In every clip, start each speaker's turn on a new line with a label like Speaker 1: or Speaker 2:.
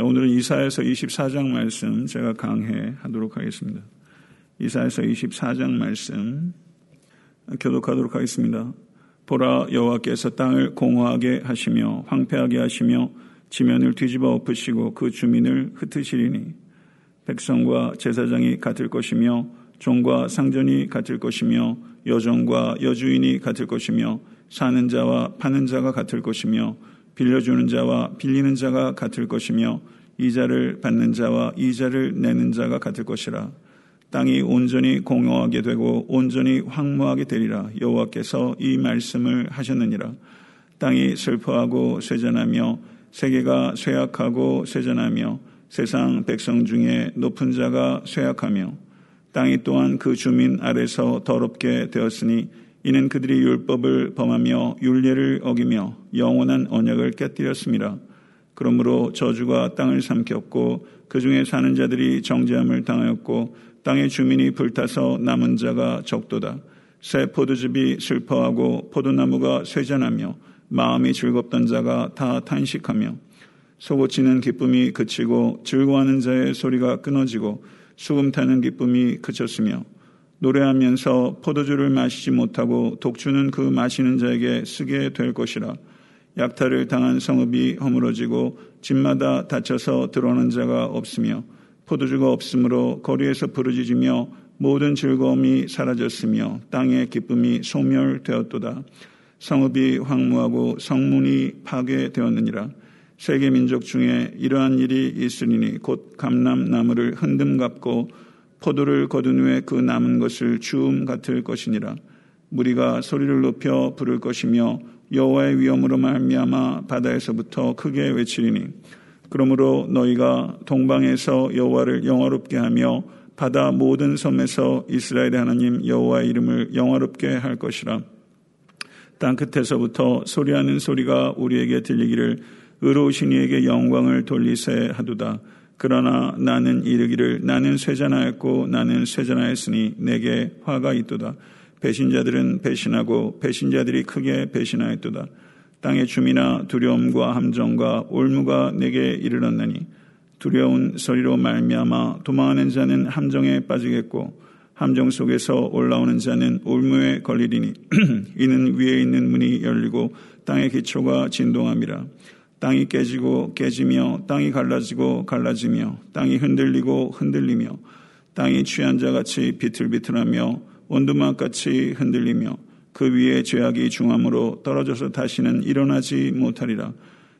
Speaker 1: 오늘은 이사에서 24장 말씀 제가 강해하도록 하겠습니다. 이사에서 24장 말씀 교독하도록 하겠습니다. 보라 여호와께서 땅을 공허하게 하시며 황폐하게 하시며 지면을 뒤집어 엎으시고 그 주민을 흩으시리니 백성과 제사장이 같을 것이며 종과 상전이 같을 것이며 여종과 여주인이 같을 것이며 사는 자와 파는 자가 같을 것이며 빌려주는 자와 빌리는 자가 같을 것이며 이자를 받는 자와 이자를 내는 자가 같을 것이라. 땅이 온전히 공허하게 되고 온전히 황무하게 되리라. 여호와께서 이 말씀을 하셨느니라. 땅이 슬퍼하고 쇠잔하며 세계가 쇠약하고 쇠잔하며 세상 백성 중에 높은 자가 쇠약하며 땅이 또한 그 주민 아래서 더럽게 되었으니 이는 그들이 율법을 범하며 율례를 어기며 영원한 언약을 깨뜨렸습니다. 그러므로 저주가 땅을 삼켰고 그 중에 사는 자들이 정죄함을 당하였고 땅의 주민이 불타서 남은 자가 적도다. 새 포도즙이 슬퍼하고 포도나무가 쇠잔하며 마음이 즐겁던 자가 다 탄식하며 소고치는 기쁨이 그치고 즐거워하는 자의 소리가 끊어지고 수금 타는 기쁨이 그쳤으며 노래하면서 포도주를 마시지 못하고 독주는 그 마시는 자에게 쓰게 될 것이라. 약탈을 당한 성읍이 허물어지고 집마다 닫혀서 들어오는 자가 없으며 포도주가 없으므로 거리에서 부르짖으며 모든 즐거움이 사라졌으며 땅의 기쁨이 소멸되었도다. 성읍이 황무하고 성문이 파괴되었느니라. 세계 민족 중에 이러한 일이 있으리니 곧 감람나무를 흔듦 같고 포도를 거둔 후에 그 남은 것을 주움 같을 것이니라. 무리가 소리를 높여 부를 것이며 여호와의 위엄으로 말미암아 바다에서부터 크게 외치리니 그러므로 너희가 동방에서 여호와를 영화롭게 하며 바다 모든 섬에서 이스라엘의 하나님 여호와의 이름을 영화롭게 할 것이라. 땅 끝에서부터 소리하는 소리가 우리에게 들리기를 의로우신 이에게 영광을 돌리세 하도다. 그러나 나는 이르기를 나는 쇠잔하였고 나는 쇠잔하였으니 내게 화가 있도다. 배신자들은 배신하고 배신자들이 크게 배신하였도다. 땅의 주민아 두려움과 함정과 올무가 내게 이르렀나니 두려운 소리로 말미암아 도망하는 자는 함정에 빠지겠고 함정 속에서 올라오는 자는 올무에 걸리리니 이는 위에 있는 문이 열리고 땅의 기초가 진동함이라 땅이 깨지고 깨지며 땅이 갈라지고 갈라지며 땅이 흔들리고 흔들리며 땅이 취한 자 같이 비틀비틀하며 원두막 같이 흔들리며 그 위에 죄악이 중함으로 떨어져서 다시는 일어나지 못하리라.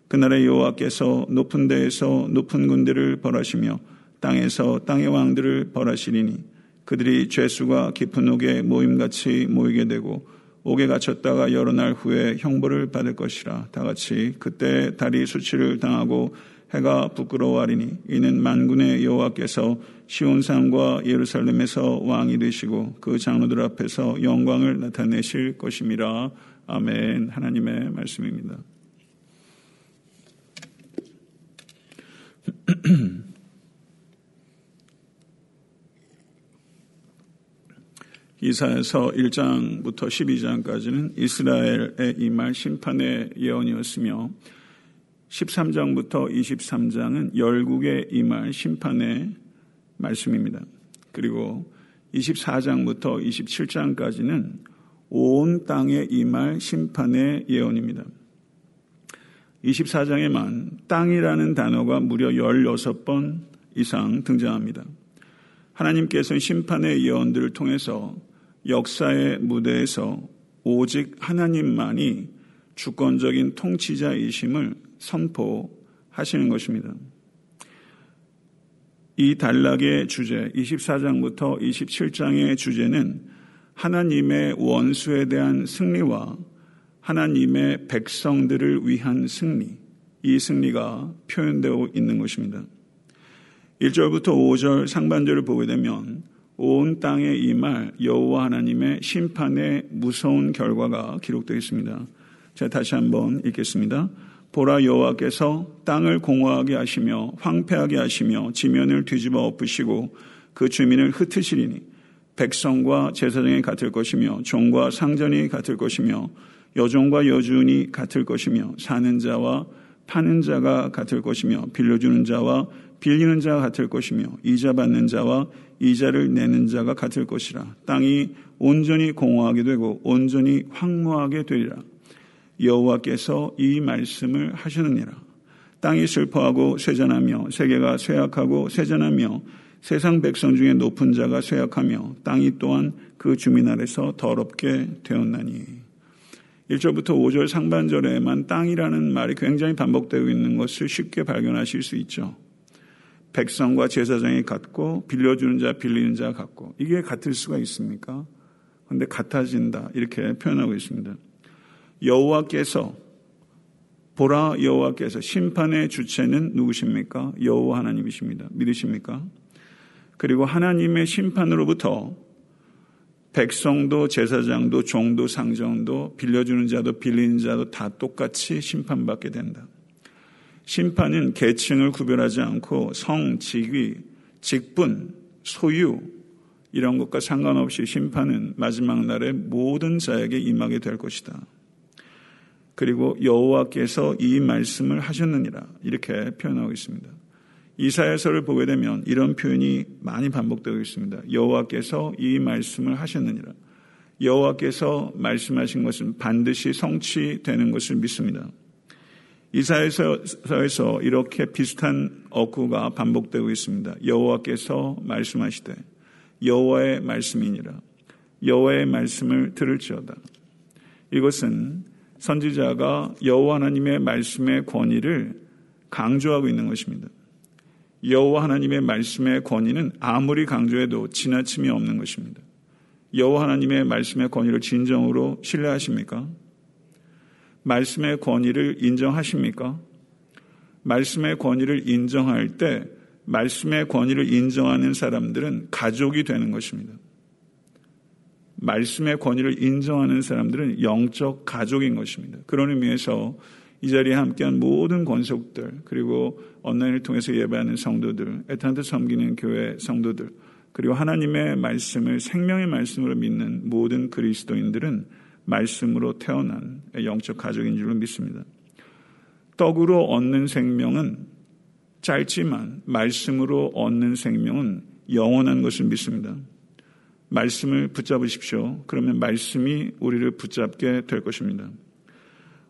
Speaker 1: 그날의 여호와께서 높은 데에서 높은 군대를 벌하시며 땅에서 땅의 왕들을 벌하시리니 그들이 죄수가 깊은 옥에 모임같이 모이게 되고 옥에 갇혔다가 여러 날 후에 형벌을 받을 것이라. 다 같이 그때 다리 수치를 당하고 해가 부끄러워하리니 이는 만군의 여호와께서 시온산과 예루살렘에서 왕이 되시고 그 장로들 앞에서 영광을 나타내실 것입니다. 아멘. 하나님의 말씀입니다. 이사에서 1장부터 12장까지는 이스라엘의 이말 심판의 예언이었으며 13장부터 23장은 열국의 이말 심판의 말씀입니다. 그리고 24장부터 27장까지는 온 땅의 이말 심판의 예언입니다. 24장에만 땅이라는 단어가 무려 16번 이상 등장합니다. 하나님께서는 심판의 예언들을 통해서 역사의 무대에서 오직 하나님만이 주권적인 통치자이심을 선포하시는 것입니다. 이 단락의 주제, 24장부터 27장의 주제는 하나님의 원수에 대한 승리와 하나님의 백성들을 위한 승리, 이 승리가 표현되어 있는 것입니다. 1절부터 5절 상반절을 보게 되면 온 땅에 임할 여호와 하나님의 심판의 무서운 결과가 기록되어 있습니다. 자, 다시 한번 읽겠습니다. 보라 여호와께서 땅을 공허하게 하시며 황폐하게 하시며 지면을 뒤집어 엎으시고 그 주민을 흩으시리니 백성과 제사장이 같을 것이며 종과 상전이 같을 것이며 여종과 여주인이 같을 것이며 사는 자와 파는 자가 같을 것이며 빌려주는 자와 빌리는 자가 같을 것이며 이자 받는 자와 이자를 내는 자가 같을 것이라. 땅이 온전히 공허하게 되고 온전히 황무하게 되리라. 여호와께서 이 말씀을 하시느니라. 땅이 슬퍼하고 쇠잔하며 세계가 쇠약하고 쇠잔하며 세상 백성 중에 높은 자가 쇠약하며 땅이 또한 그 주민 아래서 더럽게 되었나니. 1절부터 5절 상반절에만 땅이라는 말이 굉장히 반복되고 있는 것을 쉽게 발견하실 수 있죠. 백성과 제사장이 같고 빌려주는 자 빌리는 자 같고 이게 같을 수가 있습니까? 그런데 같아진다 이렇게 표현하고 있습니다. 여호와께서 보라 여호와께서 심판의 주체는 누구십니까? 여호와 하나님이십니다. 믿으십니까? 그리고 하나님의 심판으로부터 백성도 제사장도 종도 상정도 빌려주는 자도 빌리는 자도 다 똑같이 심판받게 된다. 심판은 계층을 구별하지 않고 성, 직위, 직분, 소유 이런 것과 상관없이 심판은 마지막 날에 모든 자에게 임하게 될 것이다. 그리고 여호와께서 이 말씀을 하셨느니라 이렇게 표현하고 있습니다. 이사야서를 보게 되면 이런 표현이 많이 반복되고 있습니다. 여호와께서 이 말씀을 하셨느니라. 여호와께서 말씀하신 것은 반드시 성취되는 것을 믿습니다. 이사야서에서 이렇게 비슷한 어구가 반복되고 있습니다. 여호와께서 말씀하시되 여호와의 말씀이니라. 여호와의 말씀을 들을지어다. 이것은 선지자가 여호와 하나님의 말씀의 권위를 강조하고 있는 것입니다. 여호와 하나님의 말씀의 권위는 아무리 강조해도 지나침이 없는 것입니다. 여호와 하나님의 말씀의 권위를 진정으로 신뢰하십니까? 말씀의 권위를 인정하십니까? 말씀의 권위를 인정할 때 말씀의 권위를 인정하는 사람들은 가족이 되는 것입니다. 말씀의 권위를 인정하는 사람들은 영적 가족인 것입니다. 그런 의미에서 이 자리에 함께한 모든 권속들 그리고 온라인을 통해서 예배하는 성도들, 애타한테 섬기는 교회 성도들 그리고 하나님의 말씀을 생명의 말씀으로 믿는 모든 그리스도인들은 말씀으로 태어난 영적 가족인 줄로 믿습니다. 떡으로 얻는 생명은 짧지만 말씀으로 얻는 생명은 영원한 것을 믿습니다. 말씀을 붙잡으십시오. 그러면 말씀이 우리를 붙잡게 될 것입니다.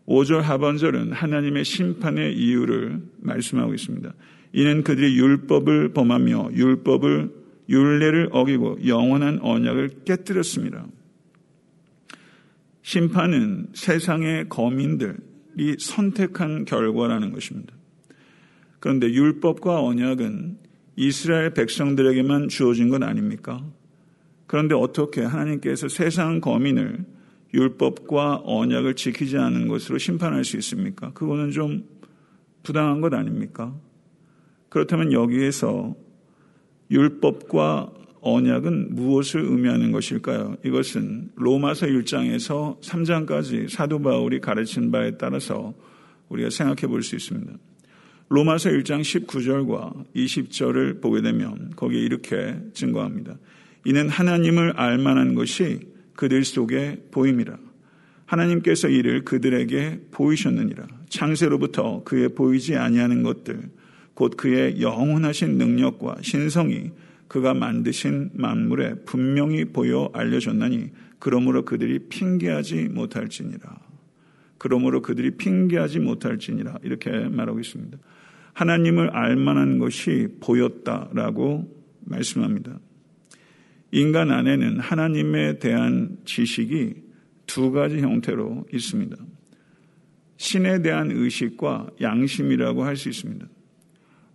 Speaker 1: 5절 하반절은 하나님의 심판의 이유를 말씀하고 있습니다. 이는 그들이 율법을 범하며 율법을 율례를 어기고 영원한 언약을 깨뜨렸습니다. 심판은 세상의 거민들이 선택한 결과라는 것입니다. 그런데 율법과 언약은 이스라엘 백성들에게만 주어진 건 아닙니까? 그런데 어떻게 하나님께서 세상 거민을 율법과 언약을 지키지 않은 것으로 심판할 수 있습니까? 그거는 좀 부당한 것 아닙니까? 그렇다면 여기에서 율법과 언약은 무엇을 의미하는 것일까요? 이것은 로마서 1장에서 3장까지 사도 바울이 가르친 바에 따라서 우리가 생각해 볼 수 있습니다. 로마서 1장 19절과 20절을 보게 되면 거기에 이렇게 증거합니다. 이는 하나님을 알 만한 것이 그들 속에 보임이라. 하나님께서 이를 그들에게 보이셨느니라. 창세로부터 그의 보이지 아니하는 것들, 곧 그의 영원하신 능력과 신성이 그가 만드신 만물에 분명히 보여 알려졌나니 그러므로 그들이 핑계하지 못할지니라. 그러므로 그들이 핑계하지 못할지니라. 이렇게 말하고 있습니다. 하나님을 알만한 것이 보였다라고 말씀합니다. 인간 안에는 하나님에 대한 지식이 두 가지 형태로 있습니다. 신에 대한 의식과 양심이라고 할 수 있습니다.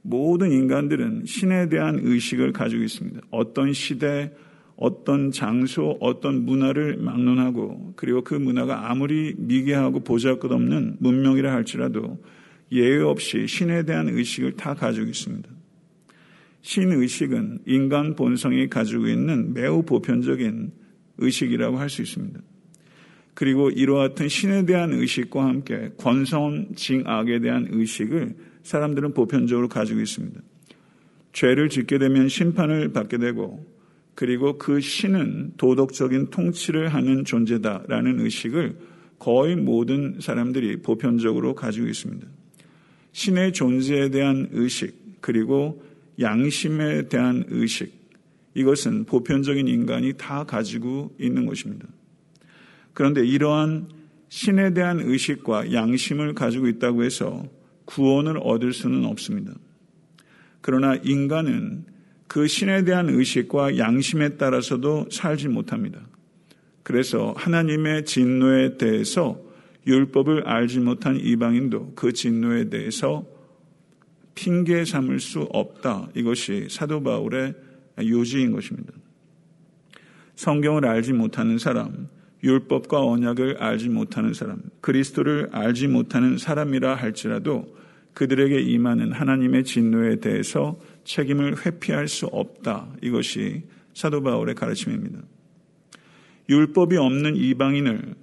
Speaker 1: 모든 인간들은 신에 대한 의식을 가지고 있습니다. 어떤 시대, 어떤 장소, 어떤 문화를 막론하고 그리고 그 문화가 아무리 미개하고 보잘것없는 문명이라 할지라도 예외 없이 신에 대한 의식을 다 가지고 있습니다. 신의식은 인간 본성이 가지고 있는 매우 보편적인 의식이라고 할 수 있습니다. 그리고 이와 같은 신에 대한 의식과 함께 권선 징악에 대한 의식을 사람들은 보편적으로 가지고 있습니다. 죄를 짓게 되면 심판을 받게 되고 그리고 그 신은 도덕적인 통치를 하는 존재다라는 의식을 거의 모든 사람들이 보편적으로 가지고 있습니다. 신의 존재에 대한 의식 그리고 양심에 대한 의식 이것은 보편적인 인간이 다 가지고 있는 것입니다. 그런데 이러한 신에 대한 의식과 양심을 가지고 있다고 해서 구원을 얻을 수는 없습니다. 그러나 인간은 그 신에 대한 의식과 양심에 따라서도 살지 못합니다. 그래서 하나님의 진노에 대해서 율법을 알지 못한 이방인도 그 진노에 대해서 핑계 삼을 수 없다. 이것이 사도 바울의 요지인 것입니다. 성경을 알지 못하는 사람, 율법과 언약을 알지 못하는 사람, 그리스도를 알지 못하는 사람이라 할지라도 그들에게 임하는 하나님의 진노에 대해서 책임을 회피할 수 없다. 이것이 사도 바울의 가르침입니다. 율법이 없는 이방인을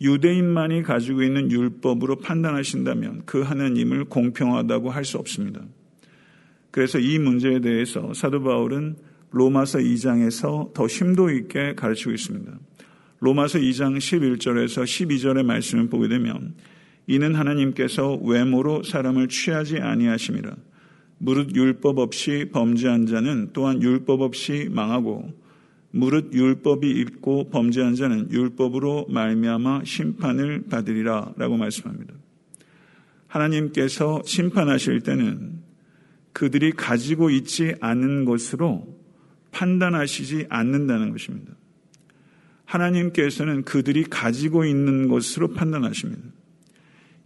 Speaker 1: 유대인만이 가지고 있는 율법으로 판단하신다면 그 하나님을 공평하다고 할 수 없습니다. 그래서 이 문제에 대해서 사도 바울은 로마서 2장에서 더 심도 있게 가르치고 있습니다. 로마서 2장 11절에서 12절의 말씀을 보게 되면 이는 하나님께서 외모로 사람을 취하지 아니하심이라. 무릇 율법 없이 범죄한 자는 또한 율법 없이 망하고 무릇 율법이 있고 범죄한 자는 율법으로 말미암아 심판을 받으리라라고 말씀합니다. 하나님께서 심판하실 때는 그들이 가지고 있지 않은 것으로 판단하시지 않는다는 것입니다. 하나님께서는 그들이 가지고 있는 것으로 판단하십니다.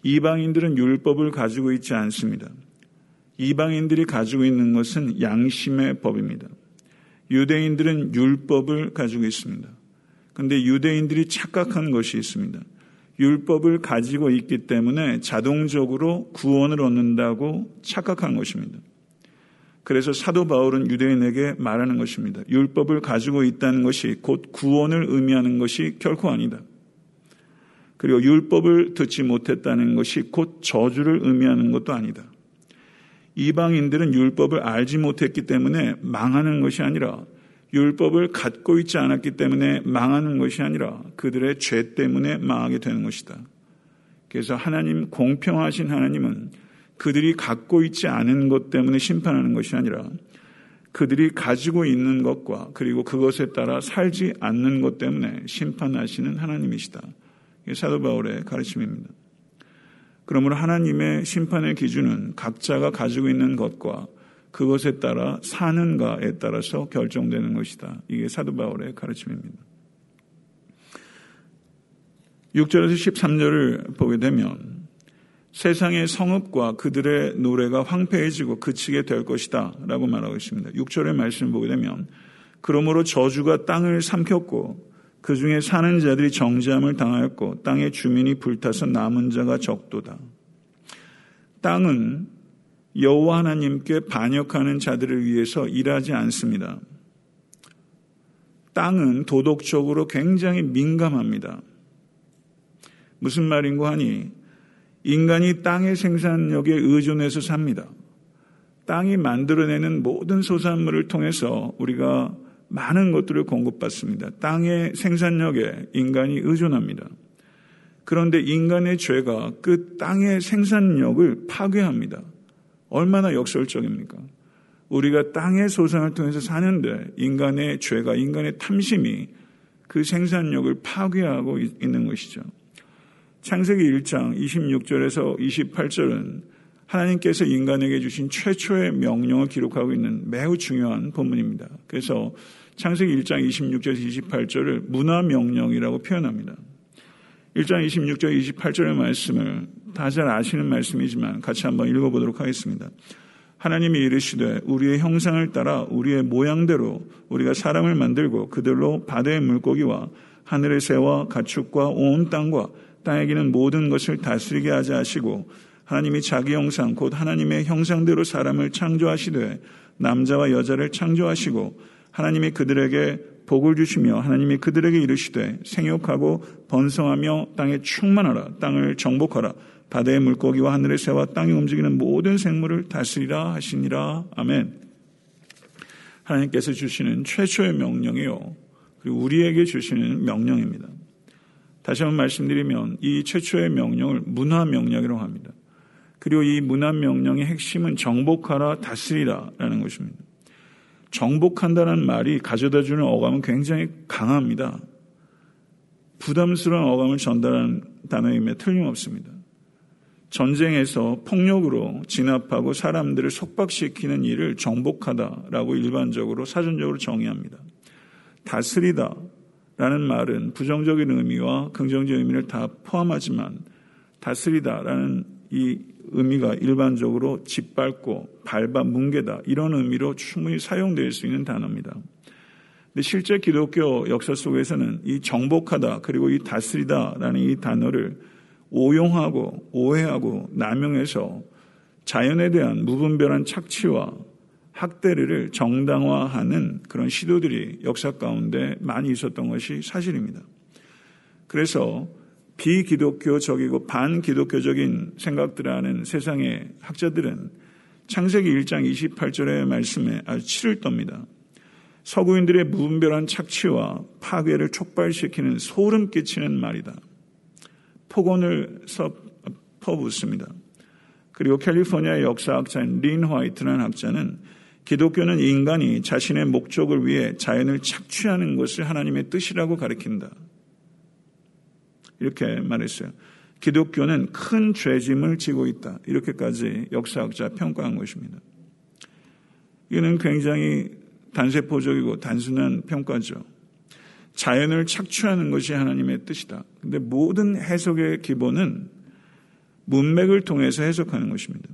Speaker 1: 이방인들은 율법을 가지고 있지 않습니다. 이방인들이 가지고 있는 것은 양심의 법입니다. 유대인들은 율법을 가지고 있습니다. 그런데 유대인들이 착각한 것이 있습니다. 율법을 가지고 있기 때문에 자동적으로 구원을 얻는다고 착각한 것입니다. 그래서 사도 바울은 유대인에게 말하는 것입니다. 율법을 가지고 있다는 것이 곧 구원을 의미하는 것이 결코 아니다. 그리고 율법을 듣지 못했다는 것이 곧 저주를 의미하는 것도 아니다. 이방인들은 율법을 알지 못했기 때문에 망하는 것이 아니라 율법을 갖고 있지 않았기 때문에 망하는 것이 아니라 그들의 죄 때문에 망하게 되는 것이다. 그래서 하나님 공평하신 하나님은 그들이 갖고 있지 않은 것 때문에 심판하는 것이 아니라 그들이 가지고 있는 것과 그리고 그것에 따라 살지 않는 것 때문에 심판하시는 하나님이시다. 사도 바울의 가르침입니다. 그러므로 하나님의 심판의 기준은 각자가 가지고 있는 것과 그것에 따라 사는가에 따라서 결정되는 것이다. 이게 사도 바울의 가르침입니다. 6절에서 13절을 보게 되면 세상의 성읍과 그들의 노래가 황폐해지고 그치게 될 것이다 라고 말하고 있습니다. 6절의 말씀을 보게 되면 그러므로 저주가 땅을 삼켰고 그 중에 사는 자들이 정죄함을 당하였고 땅의 주민이 불타서 남은 자가 적도다. 땅은 여호와 하나님께 반역하는 자들을 위해서 일하지 않습니다. 땅은 도덕적으로 굉장히 민감합니다. 무슨 말인고 하니 인간이 땅의 생산력에 의존해서 삽니다. 땅이 만들어내는 모든 소산물을 통해서 우리가 많은 것들을 공급받습니다. 땅의 생산력에 인간이 의존합니다. 그런데 인간의 죄가 그 땅의 생산력을 파괴합니다. 얼마나 역설적입니까? 우리가 땅의 소산을 통해서 사는데 인간의 죄가 인간의 탐심이 그 생산력을 파괴하고 있는 것이죠. 창세기 1장 26절에서 28절은 하나님께서 인간에게 주신 최초의 명령을 기록하고 있는 매우 중요한 본문입니다. 그래서 창세기 1장 26절에서 28절을 문화 명령이라고 표현합니다. 1장 26절 28절의 말씀을 다 잘 아시는 말씀이지만 같이 한번 읽어보도록 하겠습니다. 하나님이 이르시되 우리의 형상을 따라 우리의 모양대로 우리가 사람을 만들고 그들로 바다의 물고기와 하늘의 새와 가축과 온 땅과 땅에 기는 모든 것을 다스리게 하자 하시고 하나님이 자기 형상 곧 하나님의 형상대로 사람을 창조하시되 남자와 여자를 창조하시고 하나님이 그들에게 복을 주시며 하나님이 그들에게 이르시되 생육하고 번성하며 땅에 충만하라 땅을 정복하라 바다의 물고기와 하늘의 새와 땅에 움직이는 모든 생물을 다스리라 하시니라 아멘. 하나님께서 주시는 최초의 명령이요 그리고 우리에게 주시는 명령입니다. 다시 한번 말씀드리면 이 최초의 명령을 문화 명령이라고 합니다. 그리고 이 문안 명령의 핵심은 정복하라 다스리라라는 것입니다. 정복한다는 말이 가져다 주는 어감은 굉장히 강합니다. 부담스러운 어감을 전달하는 단어임에 틀림없습니다. 전쟁에서 폭력으로 진압하고 사람들을 속박시키는 일을 정복하다라고 일반적으로 사전적으로 정의합니다. 다스리다 라는 말은 부정적인 의미와 긍정적인 의미를 다 포함하지만 다스리다 라는 이 의미가 일반적으로 짓밟고 밟아 뭉개다 이런 의미로 충분히 사용될 수 있는 단어입니다. 근데 실제 기독교 역사 속에서는 이 정복하다 그리고 이 다스리다라는 이 단어를 오용하고 오해하고 남용해서 자연에 대한 무분별한 착취와 학대를 정당화하는 그런 시도들이 역사 가운데 많이 있었던 것이 사실입니다. 그래서 비기독교적이고 반기독교적인 생각들을 하는 세상의 학자들은 창세기 1장 28절의 말씀에 치를 떱니다. 서구인들의 무분별한 착취와 파괴를 촉발시키는 소름 끼치는 말이다. 폭언을 퍼붓습니다. 그리고 캘리포니아 역사학자인 린 화이트라는 학자는 기독교는 인간이 자신의 목적을 위해 자연을 착취하는 것을 하나님의 뜻이라고 가리킨다. 이렇게 말했어요. 기독교는 큰 죄짐을 지고 있다. 이렇게까지 역사학자 평가한 것입니다. 이는 굉장히 단세포적이고 단순한 평가죠. 자연을 착취하는 것이 하나님의 뜻이다. 근데 모든 해석의 기본은 문맥을 통해서 해석하는 것입니다.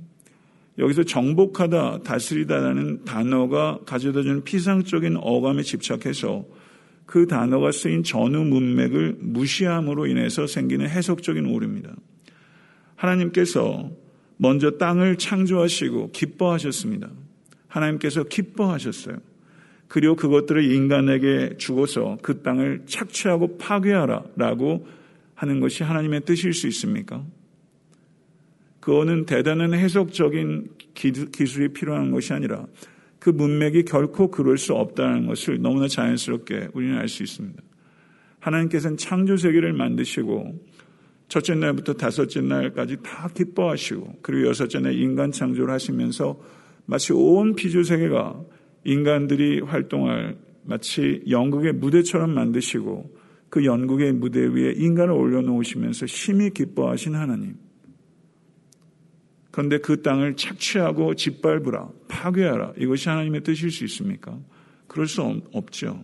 Speaker 1: 여기서 정복하다, 다스리다라는 단어가 가져다 주는 피상적인 어감에 집착해서 그 단어가 쓰인 전후 문맥을 무시함으로 인해서 생기는 해석적인 오류입니다. 하나님께서 먼저 땅을 창조하시고 기뻐하셨습니다. 하나님께서 기뻐하셨어요. 그리고 그것들을 인간에게 주고서 그 땅을 착취하고 파괴하라 라고 하는 것이 하나님의 뜻일 수 있습니까? 그거는 대단한 해석적인 기술이 필요한 것이 아니라 그 문맥이 결코 그럴 수 없다는 것을 너무나 자연스럽게 우리는 알 수 있습니다. 하나님께서는 창조 세계를 만드시고 첫째 날부터 다섯째 날까지 다 기뻐하시고 그리고 여섯째 날 인간 창조를 하시면서 마치 온 피조 세계가 인간들이 활동할 마치 연극의 무대처럼 만드시고 그 연극의 무대 위에 인간을 올려놓으시면서 심히 기뻐하신 하나님. 그런데 그 땅을 착취하고 짓밟으라, 파괴하라. 이것이 하나님의 뜻일 수 있습니까? 그럴 수 없죠.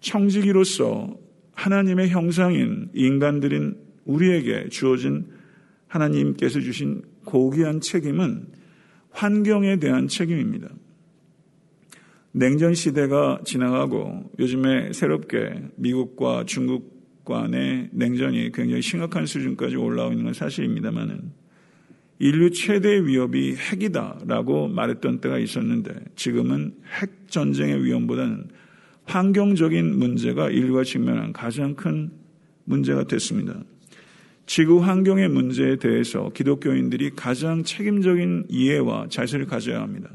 Speaker 1: 청지기로서 하나님의 형상인 인간들인 우리에게 주어진 하나님께서 주신 고귀한 책임은 환경에 대한 책임입니다. 냉전 시대가 지나가고 요즘에 새롭게 미국과 중국 간의 냉전이 굉장히 심각한 수준까지 올라오고 있는 건 사실입니다만은 인류 최대 위협이 핵이다라고 말했던 때가 있었는데 지금은 핵 전쟁의 위험보다는 환경적인 문제가 인류가 직면한 가장 큰 문제가 됐습니다. 지구 환경의 문제에 대해서 기독교인들이 가장 책임적인 이해와 자세를 가져야 합니다.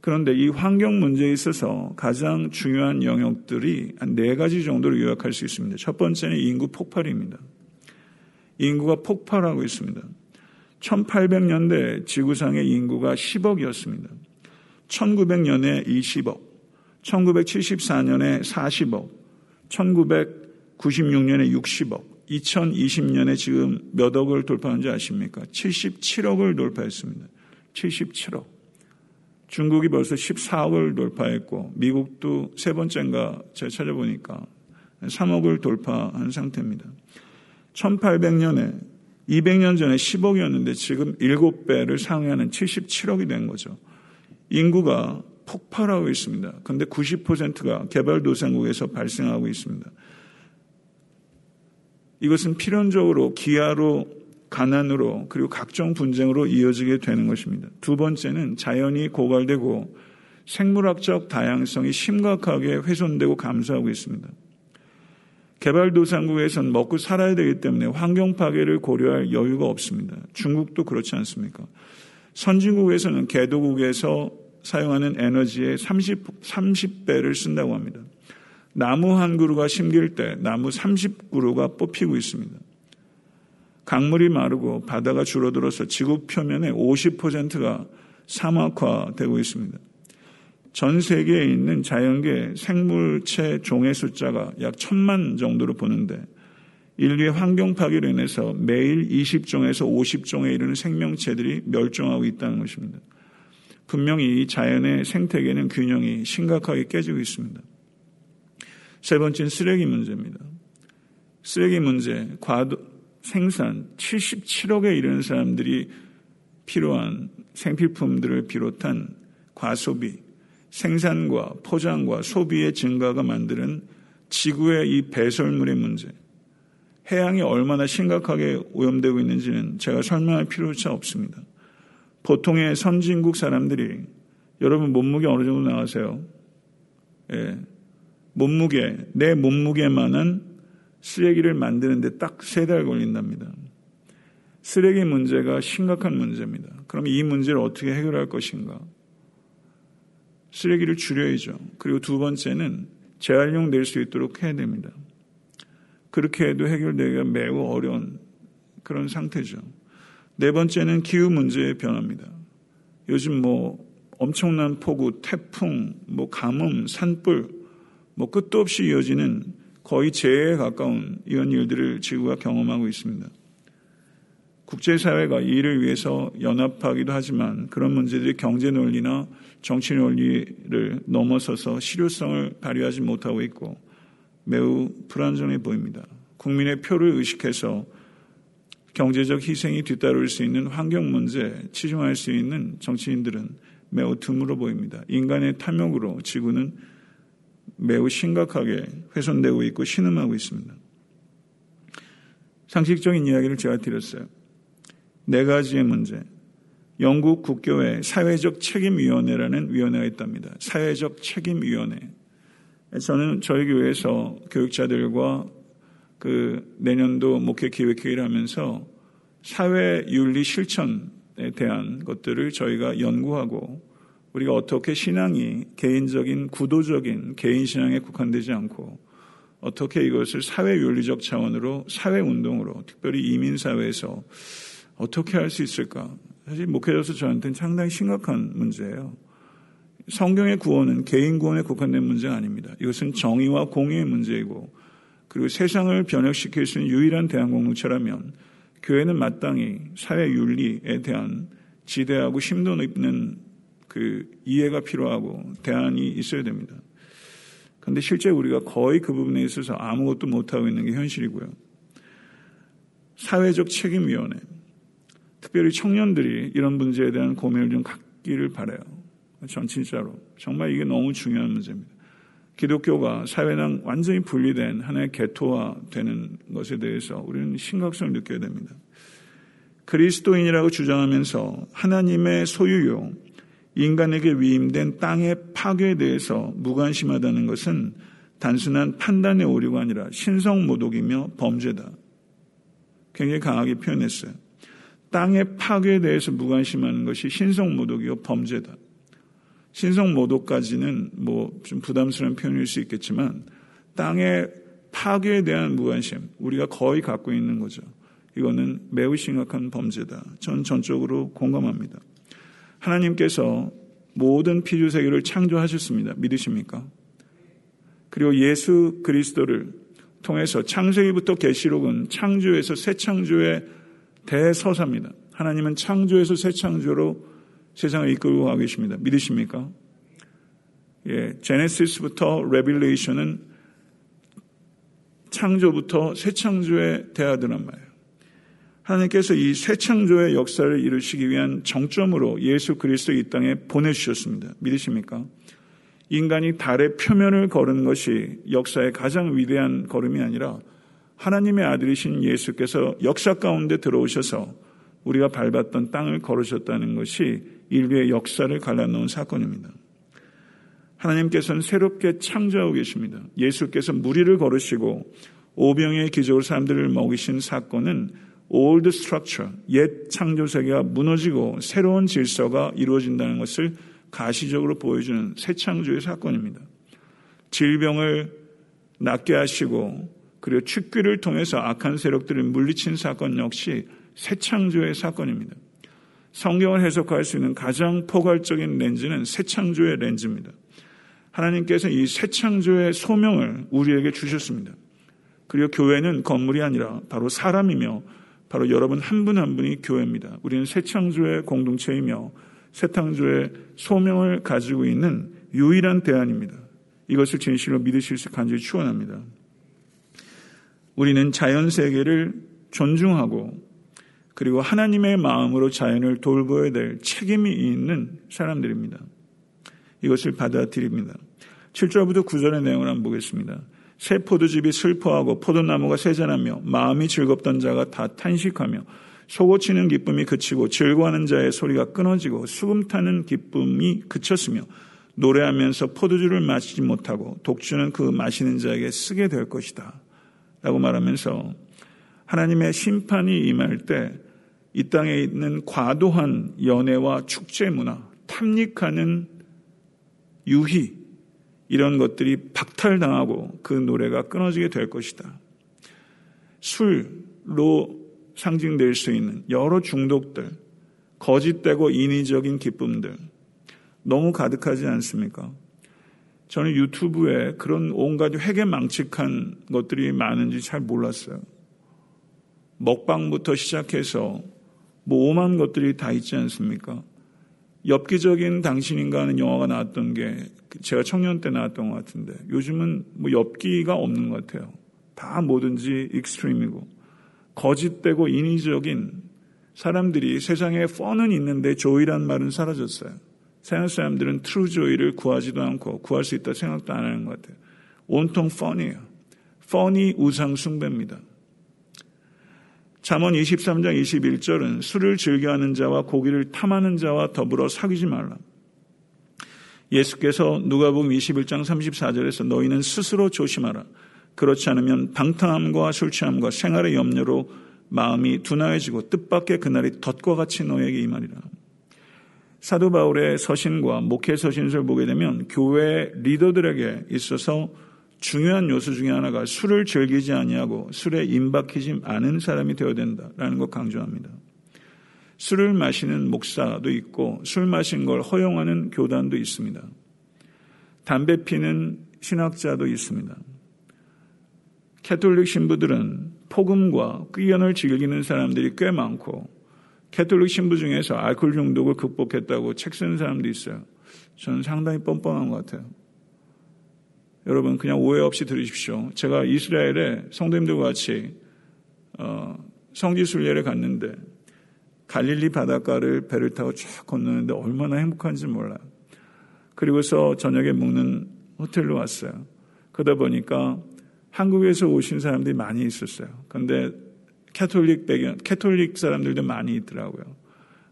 Speaker 1: 그런데 이 환경 문제에 있어서 가장 중요한 영역들이 한 네 가지 정도로 요약할 수 있습니다. 첫 번째는 인구 폭발입니다. 인구가 폭발하고 있습니다. 1800년대 지구상의 인구가 10억이었습니다. 1900년에 20억, 1974년에 40억, 1996년에 60억, 2020년에 지금 몇 억을 돌파한지 아십니까? 77억을 돌파했습니다. 77억. 중국이 벌써 14억을 돌파했고, 미국도 세 번째인가 제가 찾아보니까 3억을 돌파한 상태입니다. 1800년에 200년 전에 10억이었는데 지금 7배를 상회하는 77억이 된 거죠. 인구가 폭발하고 있습니다. 그런데 90%가 개발도상국에서 발생하고 있습니다. 이것은 필연적으로 기아로 가난으로 그리고 각종 분쟁으로 이어지게 되는 것입니다. 두 번째는 자연이 고갈되고 생물학적 다양성이 심각하게 훼손되고 감소하고 있습니다. 개발도상국에선 먹고 살아야 되기 때문에 환경 파괴를 고려할 여유가 없습니다. 중국도 그렇지 않습니까? 선진국에서는 개도국에서 사용하는 에너지의 30, 30배를 쓴다고 합니다. 나무 한 그루가 심길 때 나무 30그루가 뽑히고 있습니다. 강물이 마르고 바다가 줄어들어서 지구 표면의 50%가 사막화되고 있습니다. 전 세계에 있는 자연계 생물체 종의 숫자가 약 천만 정도로 보는데 인류의 환경 파괴로 인해서 매일 20종에서 50종에 이르는 생명체들이 멸종하고 있다는 것입니다. 분명히 이 자연의 생태계는 균형이 심각하게 깨지고 있습니다. 세 번째는 쓰레기 문제입니다. 쓰레기 문제, 과도, 생산 77억에 이르는 사람들이 필요한 생필품들을 비롯한 과소비, 생산과 포장과 소비의 증가가 만드는 지구의 이 배설물의 문제, 해양이 얼마나 심각하게 오염되고 있는지는 제가 설명할 필요조차 없습니다. 보통의 선진국 사람들이 여러분 몸무게 어느 정도 나가세요? 예. 몸무게, 내 몸무게만은 쓰레기를 만드는데 딱 세 달 걸린답니다. 쓰레기 문제가 심각한 문제입니다. 그럼 이 문제를 어떻게 해결할 것인가? 쓰레기를 줄여야죠. 그리고 두 번째는 재활용 될 수 있도록 해야 됩니다. 그렇게 해도 해결되기가 매우 어려운 그런 상태죠. 네 번째는 기후 문제의 변화입니다. 요즘 뭐 엄청난 폭우, 태풍, 뭐 가뭄, 산불, 뭐 끝도 없이 이어지는 거의 재해에 가까운 이런 일들을 지구가 경험하고 있습니다. 국제사회가 이를 위해서 연합하기도 하지만 그런 문제들이 경제 논리나 정치 논리를 넘어서서 실효성을 발휘하지 못하고 있고 매우 불안정해 보입니다. 국민의 표를 의식해서 경제적 희생이 뒤따를 수 있는 환경 문제 치중할 수 있는 정치인들은 매우 드물어 보입니다. 인간의 탐욕으로 지구는 매우 심각하게 훼손되고 있고 신음하고 있습니다. 상식적인 이야기를 제가 드렸어요. 네 가지의 문제. 영국 국교회 사회적 책임위원회라는 위원회가 있답니다. 사회적 책임위원회. 저는 저희 교회에서 교육자들과 그 내년도 목회 기획회의를 하면서 사회 윤리 실천에 대한 것들을 저희가 연구하고 우리가 어떻게 신앙이 개인적인 구도적인 개인 신앙에 국한되지 않고 어떻게 이것을 사회 윤리적 차원으로 사회 운동으로 특별히 이민 사회에서 어떻게 할 수 있을까? 사실 목회자로서 저한테는 상당히 심각한 문제예요. 성경의 구원은 개인 구원에 국한된 문제가 아닙니다. 이것은 정의와 공의의 문제이고 그리고 세상을 변혁시킬 수 있는 유일한 대한 공동체라면 교회는 마땅히 사회 윤리에 대한 지대하고 심도 있는 그 이해가 필요하고 대안이 있어야 됩니다. 그런데 실제 우리가 거의 그 부분에 있어서 아무것도 못하고 있는 게 현실이고요. 사회적 책임위원회. 특별히 청년들이 이런 문제에 대한 고민을 좀 갖기를 바래요. 전 진짜로. 정말 이게 너무 중요한 문제입니다. 기독교가 사회랑 완전히 분리된 하나의 개토화되는 것에 대해서 우리는 심각성을 느껴야 됩니다. 그리스도인이라고 주장하면서 하나님의 소유요, 인간에게 위임된 땅의 파괴에 대해서 무관심하다는 것은 단순한 판단의 오류가 아니라 신성 모독이며 범죄다. 굉장히 강하게 표현했어요. 땅의 파괴에 대해서 무관심하는 것이 신성모독이요 범죄다. 신성모독까지는 뭐 좀 부담스러운 표현일 수 있겠지만 땅의 파괴에 대한 무관심 우리가 거의 갖고 있는 거죠. 이거는 매우 심각한 범죄다. 전 전적으로 공감합니다. 하나님께서 모든 피주세계를 창조하셨습니다. 믿으십니까? 그리고 예수 그리스도를 통해서 창세기부터 계시록은 창조에서 새 창조의 대서사입니다. 하나님은 창조에서 새 창조로 세상을 이끌고 가고 계십니다. 믿으십니까? 예, 제네시스부터 레빌레이션은 창조부터 새 창조의 대하드란 말이에요. 하나님께서 이 새 창조의 역사를 이루시기 위한 정점으로 예수 그리스도 이 땅에 보내주셨습니다. 믿으십니까? 인간이 달의 표면을 걸은 것이 역사의 가장 위대한 걸음이 아니라 하나님의 아들이신 예수께서 역사 가운데 들어오셔서 우리가 밟았던 땅을 걸으셨다는 것이 인류의 역사를 갈라놓은 사건입니다. 하나님께서는 새롭게 창조하고 계십니다. 예수께서 무리를 걸으시고 오병의 기적으로 사람들을 먹이신 사건은 old structure, 옛 창조 세계가 무너지고 새로운 질서가 이루어진다는 것을 가시적으로 보여주는 새 창조의 사건입니다. 질병을 낫게 하시고 그리고 축귀를 통해서 악한 세력들을 물리친 사건 역시 새 창조의 사건입니다. 성경을 해석할 수 있는 가장 포괄적인 렌즈는 새 창조의 렌즈입니다. 하나님께서 이 새 창조의 소명을 우리에게 주셨습니다. 그리고 교회는 건물이 아니라 바로 사람이며 바로 여러분 한 분한 한 분이 교회입니다. 우리는 새 창조의 공동체이며 새 창조의 소명을 가지고 있는 유일한 대안입니다. 이것을 진실로 믿으실 수 간절히 축원합니다. 우리는 자연 세계를 존중하고 그리고 하나님의 마음으로 자연을 돌보아야 될 책임이 있는 사람들입니다. 이것을 받아들입니다. 7절부터 9절의 내용을 한번 보겠습니다. 새 포도즙이 슬퍼하고 포도나무가 세잔하며 마음이 즐겁던 자가 다 탄식하며 속고치는 기쁨이 그치고 즐거워하는 자의 소리가 끊어지고 수금 타는 기쁨이 그쳤으며 노래하면서 포도주를 마시지 못하고 독주는 그 마시는 자에게 쓰게 될 것이다. 라고 말하면서 하나님의 심판이 임할 때 이 땅에 있는 과도한 연애와 축제 문화, 탐닉하는 유희, 이런 것들이 박탈당하고 그 노래가 끊어지게 될 것이다. 술로 상징될 수 있는 여러 중독들, 거짓되고 인위적인 기쁨들, 너무 가득하지 않습니까? 저는 유튜브에 그런 온갖 해괴망측한 것들이 많은지 잘 몰랐어요. 먹방부터 시작해서 뭐 오만 것들이 다 있지 않습니까? 엽기적인 당신인가 하는 영화가 나왔던 게 제가 청년 때 나왔던 것 같은데 요즘은 뭐 엽기가 없는 것 같아요. 다 뭐든지 extreme이고 거짓되고 인위적인 사람들이 세상에 fun은 있는데 joy란 말은 사라졌어요. 세상 사람들은 true joy를 구하지도 않고 구할 수 있다 생각도 안 하는 것 같아요. 온통 fun이에요. fun이 우상 숭배입니다. 잠언 23장 21절은 술을 즐겨하는 자와 고기를 탐하는 자와 더불어 사귀지 말라. 예수께서 누가복음 21장 34절에서 너희는 스스로 조심하라. 그렇지 않으면 방탕함과 술 취함과 생활의 염려로 마음이 둔하여지고 뜻밖의 그날이 덫과 같이 너에게 임하리라. 사도 바울의 서신과 목회 서신을 보게 되면 교회 리더들에게 있어서 중요한 요소 중에 하나가 술을 즐기지 아니하고 술에 임박히지 않은 사람이 되어야 된다라는 것 강조합니다. 술을 마시는 목사도 있고 술 마신 걸 허용하는 교단도 있습니다. 담배 피는 신학자도 있습니다. 캐톨릭 신부들은 폭음과 끄연을 즐기는 사람들이 꽤 많고 캐톨릭 신부 중에서 알코올 중독을 극복했다고 책 쓰는 사람도 있어요. 저는 상당히 뻔뻔한 것 같아요. 여러분 그냥 오해 없이 들으십시오. 제가 이스라엘에 성도님들과 같이 어, 성지 순례를 갔는데 갈릴리 바닷가를 배를 타고 쫙 건너는데 얼마나 행복한지 몰라요. 그리고서 저녁에 묵는 호텔로 왔어요. 그러다 보니까 한국에서 오신 사람들이 많이 있었어요. 그런데 캐톨릭 배경, 캐톨릭 사람들도 많이 있더라고요.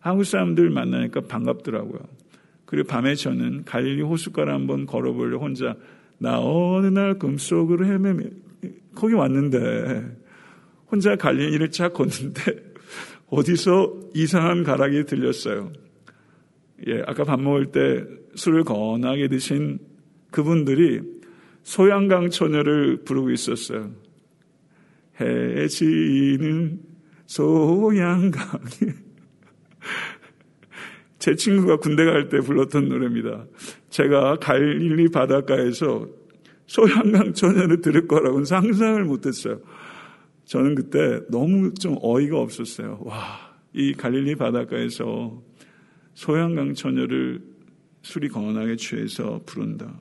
Speaker 1: 한국 사람들 만나니까 반갑더라고요. 그리고 밤에 저는 갈릴리 호숫가를 한번 걸어보려 혼자 나 어느 날 꿈속을 헤매며 거기 왔는데 혼자 갈릴리를 쫙 걷는데 어디서 이상한 가락이 들렸어요. 예, 아까 밥 먹을 때 술을 건하게 드신 그분들이 소양강 처녀를 부르고 있었어요. 해지는 소양강에 제 친구가 군대 갈 때 불렀던 노래입니다. 제가 갈릴리 바닷가에서 소양강 처녀를 들을 거라고는 상상을 못했어요. 저는 그때 너무 좀 어이가 없었어요. 와, 이 갈릴리 바닷가에서 소양강 처녀를 술이 건하게 취해서 부른다.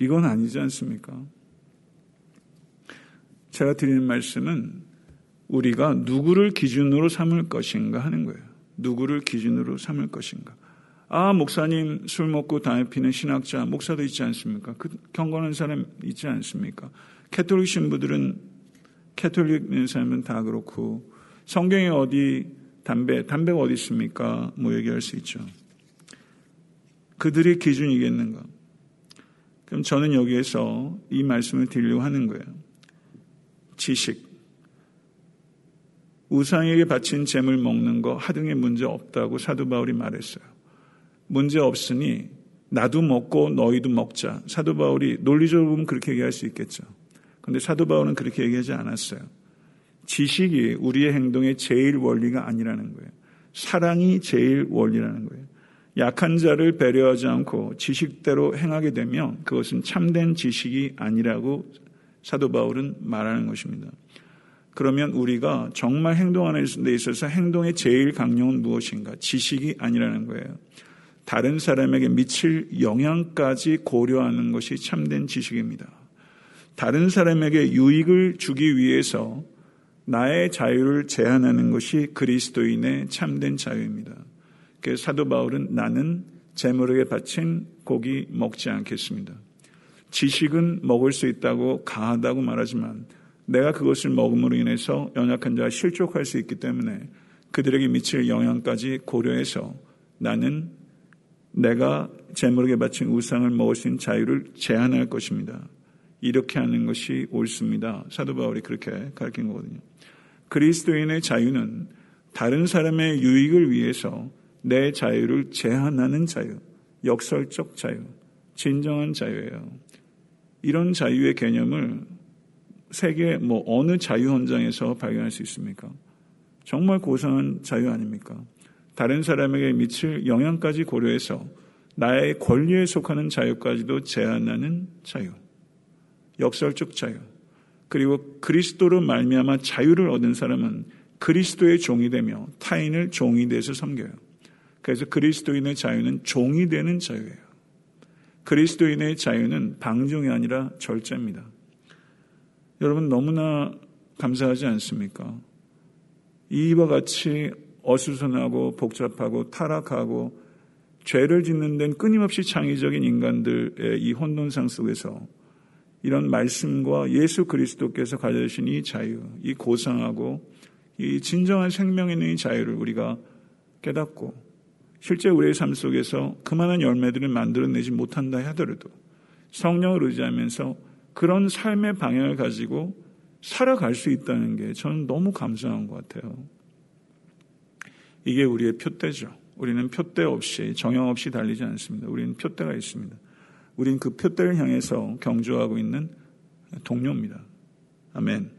Speaker 1: 이건 아니지 않습니까? 제가 드리는 말씀은 우리가 누구를 기준으로 삼을 것인가 하는 거예요. 누구를 기준으로 삼을 것인가. 아, 목사님 술 먹고 담배 피는 신학자, 목사도 있지 않습니까? 그 경건한 사람 있지 않습니까? 캐톨릭 신부들은 캐톨릭 사람은 다 그렇고 성경에 어디 담배, 담배가 어디 있습니까? 뭐 얘기할 수 있죠. 그들의 기준이겠는가? 그럼 저는 여기에서 이 말씀을 드리려고 하는 거예요. 지식. 우상에게 바친 잼을 먹는 거 하등의 문제 없다고 사도 바울이 말했어요. 문제 없으니 나도 먹고 너희도 먹자. 사도 바울이 논리적으로 보면 그렇게 얘기할 수 있겠죠. 근데 사도 바울은 그렇게 얘기하지 않았어요. 지식이 우리의 행동의 제일 원리가 아니라는 거예요. 사랑이 제일 원리라는 거예요. 약한 자를 배려하지 않고 지식대로 행하게 되면 그것은 참된 지식이 아니라고 사도 바울은 말하는 것입니다. 그러면 우리가 정말 행동하는 데 있어서 행동의 제일 강령은 무엇인가? 지식이 아니라는 거예요. 다른 사람에게 미칠 영향까지 고려하는 것이 참된 지식입니다. 다른 사람에게 유익을 주기 위해서 나의 자유를 제한하는 것이 그리스도인의 참된 자유입니다. 그래서 사도 바울은 나는 재물에게 바친 고기 먹지 않겠습니다. 지식은 먹을 수 있다고 가하다고 말하지만 내가 그것을 먹음으로 인해서 연약한 자가 실족할 수 있기 때문에 그들에게 미칠 영향까지 고려해서 나는 내가 재물에게 바친 우상을 먹을 수 있는 자유를 제한할 것입니다. 이렇게 하는 것이 옳습니다. 사도 바울이 그렇게 가르친 거거든요. 그리스도인의 자유는 다른 사람의 유익을 위해서 내 자유를 제한하는 자유, 역설적 자유, 진정한 자유예요. 이런 자유의 개념을 세계 뭐 어느 자유 현장에서 발견할 수 있습니까? 정말 고상한 자유 아닙니까? 다른 사람에게 미칠 영향까지 고려해서 나의 권리에 속하는 자유까지도 제한하는 자유. 역설적 자유. 그리고 그리스도로 말미암아 자유를 얻은 사람은 그리스도의 종이 되며 타인을 종이 돼서 섬겨요. 그래서 그리스도인의 자유는 종이 되는 자유예요. 그리스도인의 자유는 방종이 아니라 절제입니다. 여러분 너무나 감사하지 않습니까? 이와 같이 어수선하고 복잡하고 타락하고 죄를 짓는 데는 끊임없이 창의적인 인간들의 이 혼돈상 속에서 이런 말씀과 예수 그리스도께서 가져주신 이 자유, 이 고상하고 이 진정한 생명 있는 이 자유를 우리가 깨닫고 실제 우리의 삶 속에서 그만한 열매들을 만들어내지 못한다 하더라도 성령을 의지하면서 그런 삶의 방향을 가지고 살아갈 수 있다는 게 저는 너무 감사한 것 같아요. 이게 우리의 표대죠. 우리는 표대 없이 정형 없이 달리지 않습니다. 우리는 표대가 있습니다. 우리는 그 표대를 향해서 경주하고 있는 동료입니다. 아멘.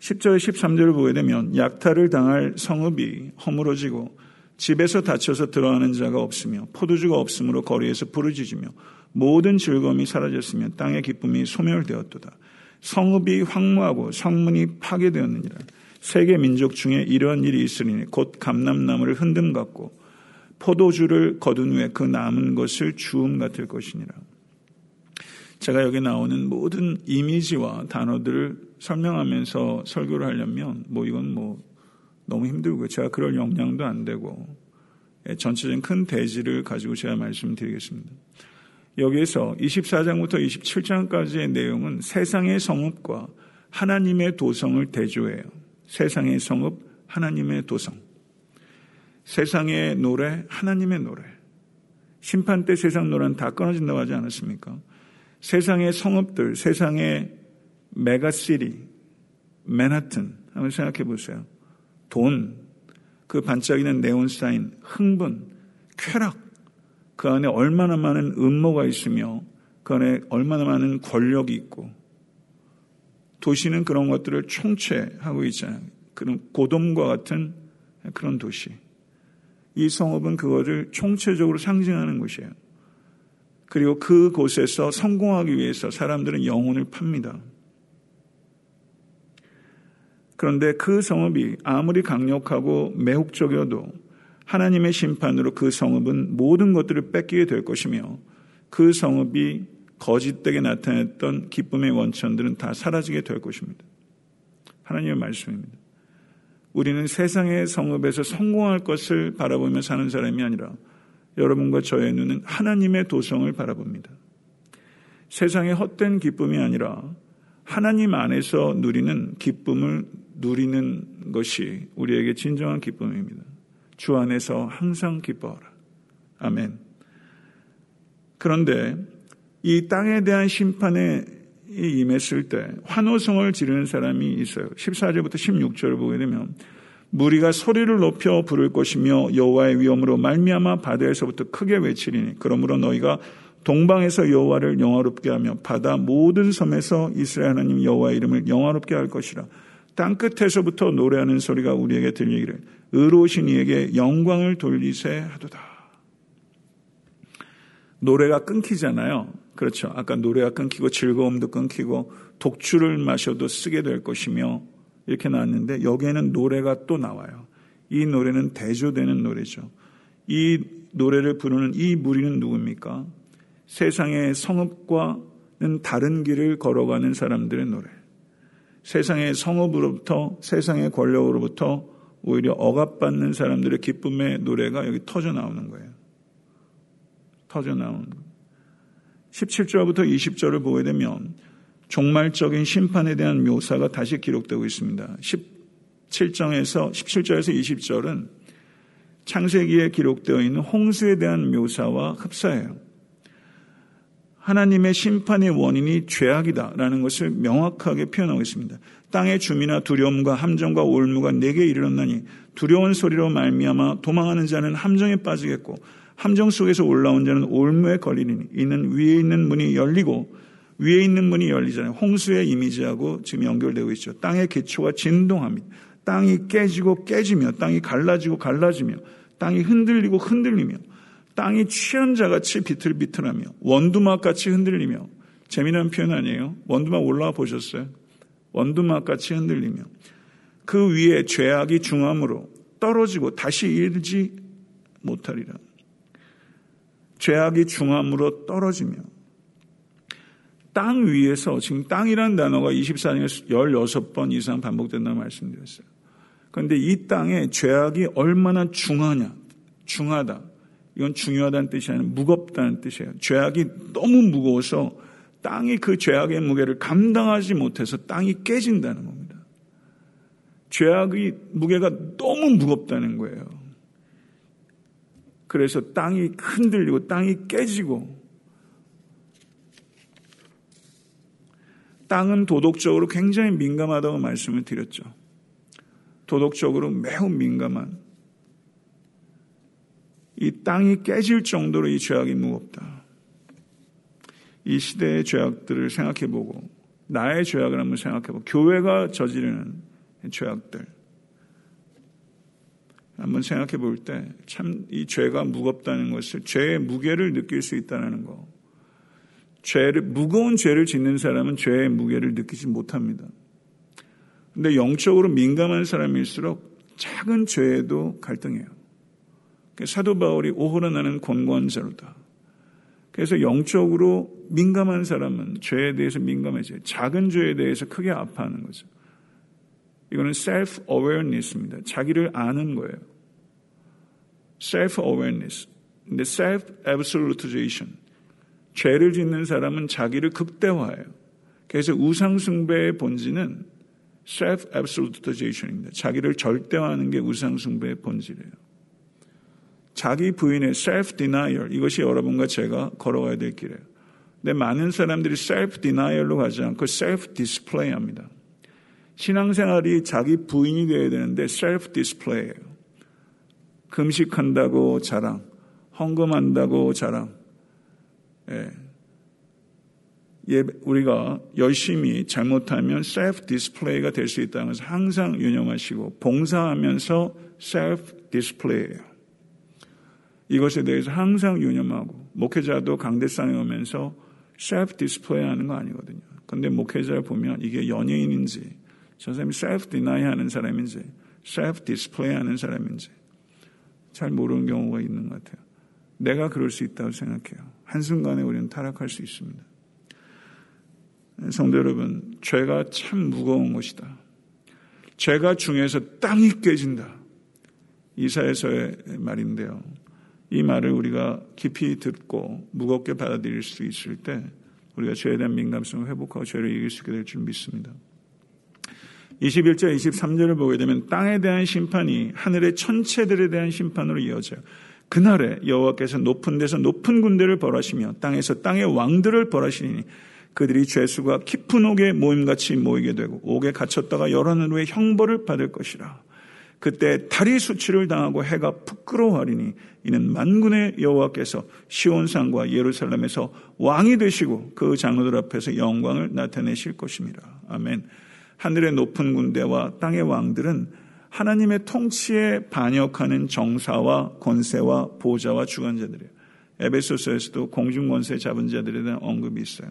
Speaker 1: 10절, 13절을 보게 되면 약탈을 당할 성읍이 허물어지고 집에서 다쳐서 들어가는 자가 없으며 포도주가 없으므로 거리에서 부르짖으며 모든 즐거움이 사라졌으며 땅의 기쁨이 소멸되었도다. 성읍이 황무하고 성문이 파괴되었느니라. 세계 민족 중에 이러한 일이 있으니 곧 감람나무를 흔듦 같고 포도주를 거둔 후에 그 남은 것을 주음 같을 것이니라. 제가 여기 나오는 모든 이미지와 단어들을 설명하면서 설교를 하려면 뭐 이건 뭐 너무 힘들고 제가 그럴 역량도 안 되고 예, 전체적인 큰 대지를 가지고 제가 말씀드리겠습니다. 여기에서 24장부터 27장까지의 내용은 세상의 성읍과 하나님의 도성을 대조해요. 세상의 성읍, 하나님의 도성. 세상의 노래, 하나님의 노래. 심판 때 세상 노래는 다 끊어진다고 하지 않았습니까? 세상의 성읍들, 세상의 메가시리, 맨하튼. 한번 생각해 보세요. 돈, 그 반짝이는 네온사인, 흥분, 쾌락, 그 안에 얼마나 많은 음모가 있으며 그 안에 얼마나 많은 권력이 있고 도시는 그런 것들을 총체하고 있잖아요. 그런 고돔과 같은 그런 도시. 이 성읍은 그것을 총체적으로 상징하는 곳이에요. 그리고 그곳에서 성공하기 위해서 사람들은 영혼을 팝니다. 그런데 그 성읍이 아무리 강력하고 매혹적이어도 하나님의 심판으로 그 성읍은 모든 것들을 뺏기게 될 것이며 그 성읍이 거짓되게 나타냈던 기쁨의 원천들은 다 사라지게 될 것입니다. 하나님의 말씀입니다. 우리는 세상의 성읍에서 성공할 것을 바라보며 사는 사람이 아니라 여러분과 저의 눈은 하나님의 도성을 바라봅니다. 세상의 헛된 기쁨이 아니라 하나님 안에서 누리는 기쁨을 누리는 것이 우리에게 진정한 기쁨입니다. 주 안에서 항상 기뻐하라. 아멘. 그런데 이 땅에 대한 심판에 임했을 때 환호성을 지르는 사람이 있어요. 14절부터 16절을 보게 되면 무리가 소리를 높여 부를 것이며 여호와의 위엄으로 말미암아 바다에서부터 크게 외치리니 그러므로 너희가 동방에서 여호와를 영화롭게 하며 바다 모든 섬에서 이스라엘 하나님 여호와 이름을 영화롭게 할 것이라. 땅 끝에서부터 노래하는 소리가 우리에게 들리기를 의로우신 이에게 영광을 돌리세 하도다. 노래가 끊기잖아요. 그렇죠. 아까 노래가 끊기고 즐거움도 끊기고 독주를 마셔도 쓰게 될 것이며 이렇게 나왔는데 여기에는 노래가 또 나와요. 이 노래는 대조되는 노래죠. 이 노래를 부르는 이 무리는 누굽니까? 세상의 성읍과는 다른 길을 걸어가는 사람들의 노래. 세상의 성읍으로부터 세상의 권력으로부터 오히려 억압받는 사람들의 기쁨의 노래가 여기 터져 나오는 거예요. 터져 나오는 거예요. 17절부터 20절을 보게 되면 종말적인 심판에 대한 묘사가 다시 기록되고 있습니다. 17장에서 17절에서 20절은 창세기에 기록되어 있는 홍수에 대한 묘사와 흡사해요. 하나님의 심판의 원인이 죄악이다라는 것을 명확하게 표현하고 있습니다. 땅의 주민아 두려움과 함정과 올무가 내게 이르렀나니 두려운 소리로 말미암아 도망하는 자는 함정에 빠지겠고 함정 속에서 올라온 자는 올무에 걸리니 이는 위에 있는 문이 열리고 위에 있는 문이 열리잖아요. 홍수의 이미지하고 지금 연결되고 있죠. 땅의 기초가 진동합니다. 땅이 깨지고 깨지며 땅이 갈라지고 갈라지며 땅이 흔들리고 흔들리며 땅이 취한 자같이 비틀비틀하며 원두막같이 흔들리며 재미난 표현 아니에요? 원두막 올라와 보셨어요? 원두막같이 흔들리며 그 위에 죄악이 중함으로 떨어지고 다시 일지 못하리라. 죄악이 중함으로 떨어지며 땅 위에서 지금 땅이라는 단어가 24장에서 16번 이상 반복된다는 말씀드렸어요. 그런데 이 땅에 죄악이 얼마나 중하냐, 중하다. 이건 중요하다는 뜻이 아니라 무겁다는 뜻이에요. 죄악이 너무 무거워서 땅이 그 죄악의 무게를 감당하지 못해서 땅이 깨진다는 겁니다. 죄악의 무게가 너무 무겁다는 거예요. 그래서 땅이 흔들리고 땅이 깨지고 땅은 도덕적으로 굉장히 민감하다고 말씀을 드렸죠. 도덕적으로 매우 민감한 이 땅이 깨질 정도로 이 죄악이 무겁다. 이 시대의 죄악들을 생각해 보고 나의 죄악을 한번 생각해 보고 교회가 저지르는 죄악들 한번 생각해 볼 때 참 이 죄가 무겁다는 것을 죄의 무게를 느낄 수 있다는 거. 죄를, 무거운 죄를 짓는 사람은 죄의 무게를 느끼지 못합니다. 근데 영적으로 민감한 사람일수록 작은 죄에도 갈등해요. 사도 바울이 오호라 나는 권권자로다. 그래서 영적으로 민감한 사람은 죄에 대해서 민감해져요. 작은 죄에 대해서 크게 아파하는 거죠. 이거는 self-awareness입니다. 자기를 아는 거예요. self-awareness. 근데 self-absolutization. 죄를 짓는 사람은 자기를 극대화해요. 그래서 우상숭배의 본질은 self-absolutization입니다. 자기를 절대화하는 게 우상숭배의 본질이에요. 자기 부인의 self-denial, 이것이 여러분과 제가 걸어가야 될 길이에요. 근데 많은 사람들이 self-denial로 가지 않고 self-display 합니다. 신앙생활이 자기 부인이 되어야 되는데 self-display예요. 금식한다고 자랑, 헌금한다고 자랑, 예. 예, 우리가 열심히 잘못하면 self-display가 될수 것을 항상 유념하시고 봉사하면서 self-display예요. 이것에 대해서 항상 유념하고 목회자도 강대상에 오면서 self-display 하는 거 아니거든요. 근데 목회자를 보면 이게 연예인인지 저 사람이 self-deny 하는 사람인지 self-display 하는 사람인지 잘 모르는 경우가 있는 것 같아요. 내가 그럴 수 있다고 생각해요. 한순간에 우리는 타락할 수 있습니다. 성도 여러분, 죄가 참 무거운 것이다. 죄가 중에서 땅이 깨진다. 이사에서의 말인데요. 이 말을 우리가 깊이 듣고 무겁게 받아들일 수 있을 때 우리가 죄에 대한 민감성을 회복하고 죄를 이길 수 있게 될 줄 믿습니다. 21절, 23절을 보게 되면 땅에 대한 심판이 하늘의 천체들에 대한 심판으로 이어져요. 그날에 여호와께서 높은 데서 높은 군대를 벌하시며 땅에서 땅의 왕들을 벌하시니 그들이 죄수가 깊은 옥에 모임같이 모이게 되고 옥에 갇혔다가 열한 후에 형벌을 받을 것이라. 그때 달이 수치를 당하고 해가 부끄러워하리니 이는 만군의 여호와께서 시온산과 예루살렘에서 왕이 되시고 그 장로들 앞에서 영광을 나타내실 것입니다. 아멘. 하늘의 높은 군대와 땅의 왕들은 하나님의 통치에 반역하는 정사와 권세와 보좌와 주관자들이에요. 에베소서에서도 공중권세 잡은 자들에 대한 언급이 있어요.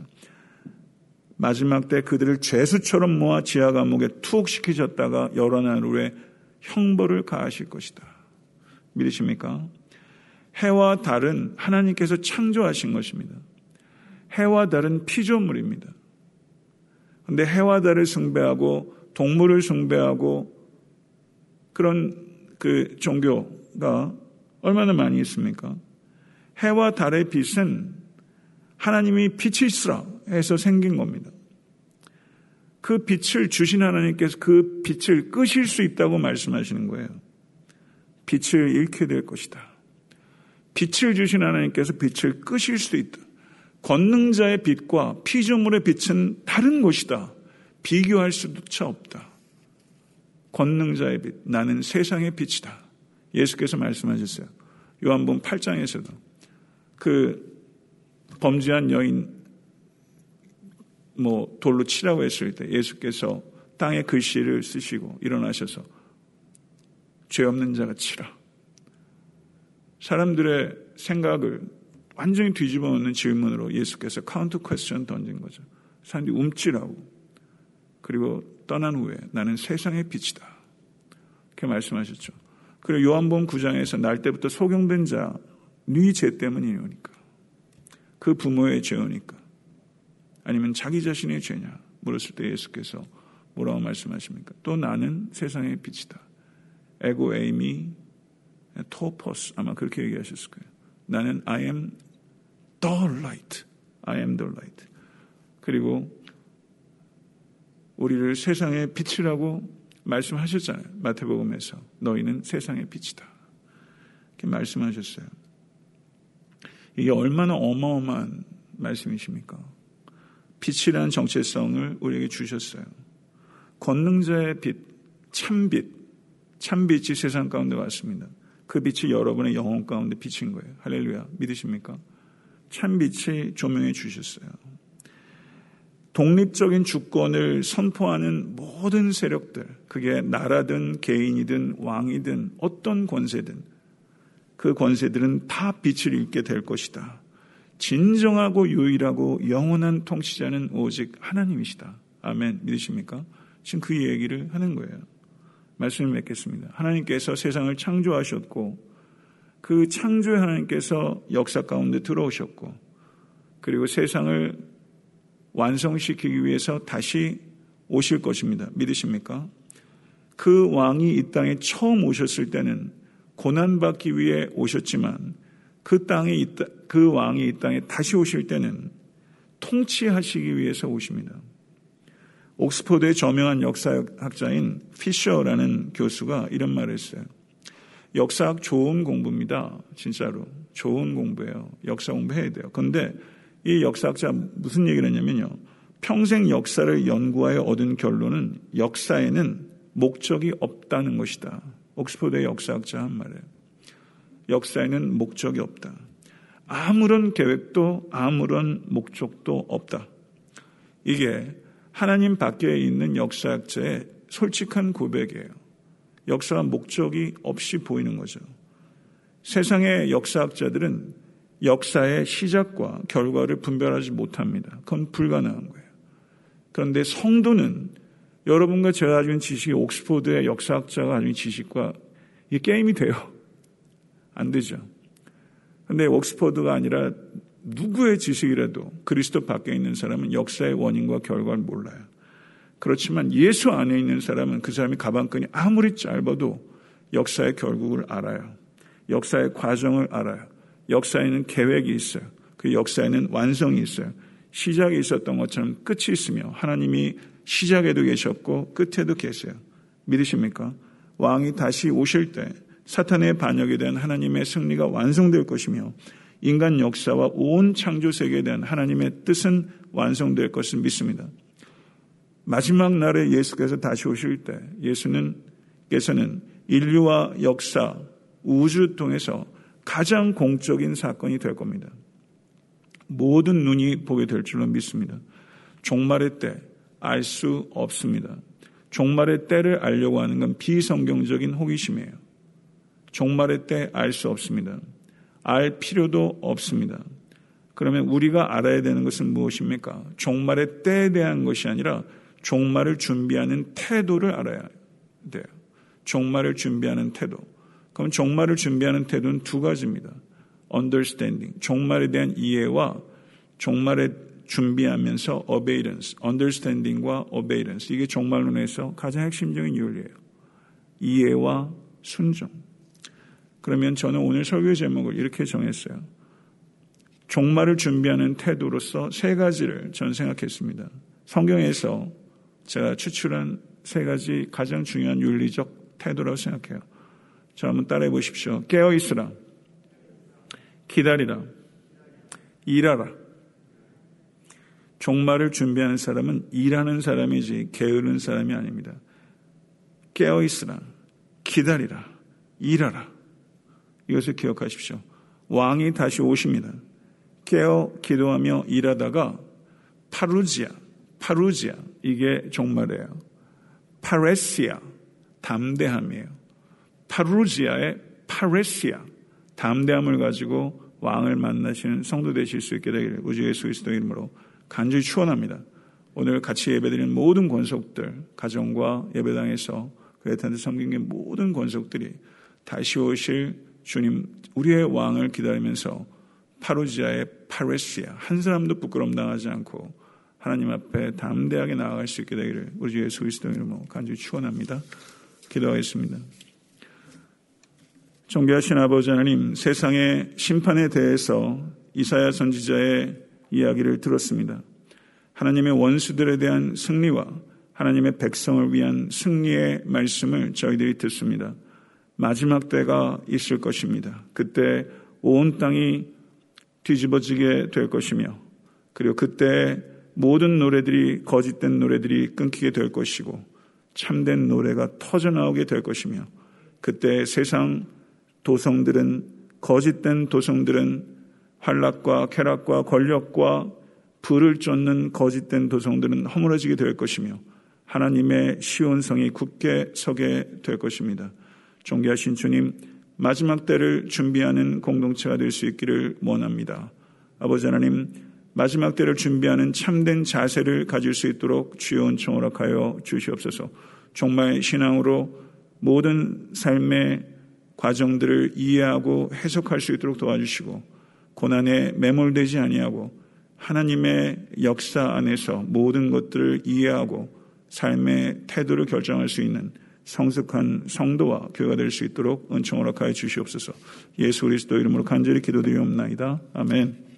Speaker 1: 마지막 때 그들을 죄수처럼 모아 지하 감옥에 툭 시키셨다가 여러 날 후에 형벌을 가하실 것이다. 믿으십니까? 해와 달은 하나님께서 창조하신 것입니다. 해와 달은 피조물입니다. 근데 해와 달을 숭배하고 동물을 숭배하고 그런 그 종교가 얼마나 많이 있습니까? 해와 달의 빛은 하나님이 빛이시라 해서 생긴 겁니다. 그 빛을 주신 하나님께서 그 빛을 끄실 수 있다고 말씀하시는 거예요. 빛을 잃게 될 것이다. 빛을 주신 하나님께서 빛을 끄실 수도 있다. 권능자의 빛과 피조물의 빛은 다른 것이다. 비교할 수조차 없다. 권능자의 빛, 나는 세상의 빛이다. 예수께서 말씀하셨어요. 요한복음 8장에서도 그 범죄한 여인 뭐 돌로 치라고 했을 때 예수께서 땅에 글씨를 쓰시고 일어나셔서 죄 없는 자가 치라. 사람들의 생각을 완전히 뒤집어 놓는 질문으로 예수께서 counter question 던진 거죠. 사람들이 움찔하고 그리고 떠난 후에 나는 세상의 빛이다. 이렇게 말씀하셨죠. 그리고 요한복음 9장에서 날 때부터 소경된 자, 네 죄 때문이니까. 그 부모의 죄니까. 아니면 자기 자신의 죄냐 물었을 때 예수께서 뭐라고 말씀하십니까? 또 나는 세상의 빛이다. 에고 에이미 토퍼스 아마 그렇게 얘기하셨을 거예요. 나는 I am the light. I am the light. 그리고 우리를 세상의 빛이라고 말씀하셨잖아요. 마태복음에서 너희는 세상의 빛이다. 이렇게 말씀하셨어요. 이게 얼마나 어마어마한 말씀이십니까? 빛이라는 정체성을 우리에게 주셨어요. 권능자의 빛, 참빛, 참빛이 세상 가운데 왔습니다. 그 빛이 여러분의 영혼 가운데 비친 거예요. 할렐루야. 믿으십니까? 참빛이 조명해 주셨어요. 독립적인 주권을 선포하는 모든 세력들, 그게 나라든 개인이든 왕이든 어떤 권세든 그 권세들은 다 빛을 잃게 될 것이다. 진정하고 유일하고 영원한 통치자는 오직 하나님이시다. 아멘. 믿으십니까? 지금 그 얘기를 하는 거예요. 말씀을 맺겠습니다. 하나님께서 세상을 창조하셨고 그 창조의 하나님께서 역사 가운데 들어오셨고 그리고 세상을 완성시키기 위해서 다시 오실 것입니다. 믿으십니까? 그 왕이 이 땅에 처음 오셨을 때는 고난받기 위해 오셨지만 그 땅에 있다, 그 왕이 이 땅에 다시 오실 때는 통치하시기 위해서 오십니다. 옥스포드의 저명한 역사학자인 피셔라는 교수가 이런 말을 했어요. 역사학 좋은 공부입니다. 진짜로. 좋은 공부예요. 역사 공부해야 돼요. 그런데 이 역사학자 무슨 얘기를 했냐면요. 평생 역사를 연구하여 얻은 결론은 역사에는 목적이 없다는 것이다. 옥스포드의 역사학자 한 말이에요. 역사에는 목적이 없다. 아무런 계획도 아무런 목적도 없다. 이게 하나님 밖에 있는 역사학자의 솔직한 고백이에요. 역사가 목적이 없이 보이는 거죠. 세상의 역사학자들은 역사의 시작과 결과를 분별하지 못합니다. 그건 불가능한 거예요. 그런데 성도는 여러분과 제가 있는 지식이 옥스포드의 역사학자가 있는 지식과 이 게임이 돼요. 안 되죠. 근데 옥스퍼드가 아니라 누구의 지식이라도 그리스도 밖에 있는 사람은 역사의 원인과 결과를 몰라요. 그렇지만 예수 안에 있는 사람은 그 사람이 가방끈이 아무리 짧아도 역사의 결국을 알아요. 역사의 과정을 알아요. 역사에는 계획이 있어요. 그 역사에는 완성이 있어요. 시작이 있었던 것처럼 끝이 있으며 하나님이 시작에도 계셨고 끝에도 계세요. 믿으십니까? 왕이 다시 오실 때 사탄의 반역에 대한 하나님의 승리가 완성될 것이며 인간 역사와 온 창조 세계에 대한 하나님의 뜻은 완성될 것을 믿습니다. 마지막 날에 예수께서 다시 오실 때 예수는 께서는 인류와 역사, 우주 통해서 가장 공적인 사건이 될 겁니다. 모든 눈이 보게 될 줄로 믿습니다. 종말의 때 알 수 없습니다. 종말의 때를 알려고 하는 건 비성경적인 호기심이에요. 종말의 때 알 수 없습니다. 알 필요도 없습니다. 그러면 우리가 알아야 되는 것은 무엇입니까? 종말의 때에 대한 것이 아니라 종말을 준비하는 태도를 알아야 돼요. 종말을 준비하는 태도. 그럼 종말을 준비하는 태도는 두 가지입니다. understanding, 종말에 대한 이해와 종말에 준비하면서 obedience, understanding과 obedience. 이게 종말론에서 가장 핵심적인 윤리예요. 이해와 순종. 그러면 저는 오늘 설교 제목을 이렇게 정했어요. 종말을 준비하는 태도로서 세 가지를 전 생각했습니다. 성경에서 제가 추출한 세 가지 가장 중요한 윤리적 태도라고 생각해요. 자, 한번 따라해 보십시오. 깨어 있으라. 기다리라. 일하라. 종말을 준비하는 사람은 일하는 사람이지 게으른 사람이 아닙니다. 깨어 있으라. 기다리라. 일하라. 이것을 기억하십시오. 왕이 다시 오십니다. 깨어 기도하며 일하다가 파루지아, 파루지아, 이게 종말이에요. 파레시아, 담대함이에요. 파루지아의 파레시아, 담대함을 가지고 왕을 만나시는 성도 되실 수 있게 되기를 우주 예수 그리스도 이름으로 간절히 축원합니다. 오늘 같이 예배드리는 모든 권속들, 가정과 예배당에서 그레탄드 섬긴 모든 권속들이 다시 오실 주님, 우리의 왕을 기다리면서 파루지아의 파레시아, 한 사람도 부끄럼 당하지 않고 하나님 앞에 담대하게 나아갈 수 있게 되기를 우리 주 예수 그리스도 이름으로 간절히 축원합니다. 기도하겠습니다. 존귀하신 아버지 하나님, 세상의 심판에 대해서 이사야 선지자의 이야기를 들었습니다. 하나님의 원수들에 대한 승리와 하나님의 백성을 위한 승리의 말씀을 저희들이 듣습니다. 마지막 때가 있을 것입니다. 그때 온 땅이 뒤집어지게 될 것이며, 그리고 그때 모든 노래들이 거짓된 노래들이 끊기게 될 것이고, 참된 노래가 터져 나오게 될 것이며, 그때 세상 도성들은 거짓된 도성들은 환락과 쾌락과 권력과 불을 쫓는 거짓된 도성들은 허물어지게 될 것이며 하나님의 시온성이 굳게 서게 될 것입니다. 존귀하신 주님, 마지막 때를 준비하는 공동체가 될 수 있기를 원합니다. 아버지 하나님, 마지막 때를 준비하는 참된 자세를 가질 수 있도록 주여 은총을 하여 주시옵소서. 정말 신앙으로 모든 삶의 과정들을 이해하고 해석할 수 있도록 도와주시고 고난에 매몰되지 아니하고 하나님의 역사 안에서 모든 것들을 이해하고 삶의 태도를 결정할 수 있는 성숙한 성도와 교회가 될 수 있도록 은총을 허락하여 주시옵소서. 예수 그리스도 이름으로 간절히 기도드리옵나이다. 아멘.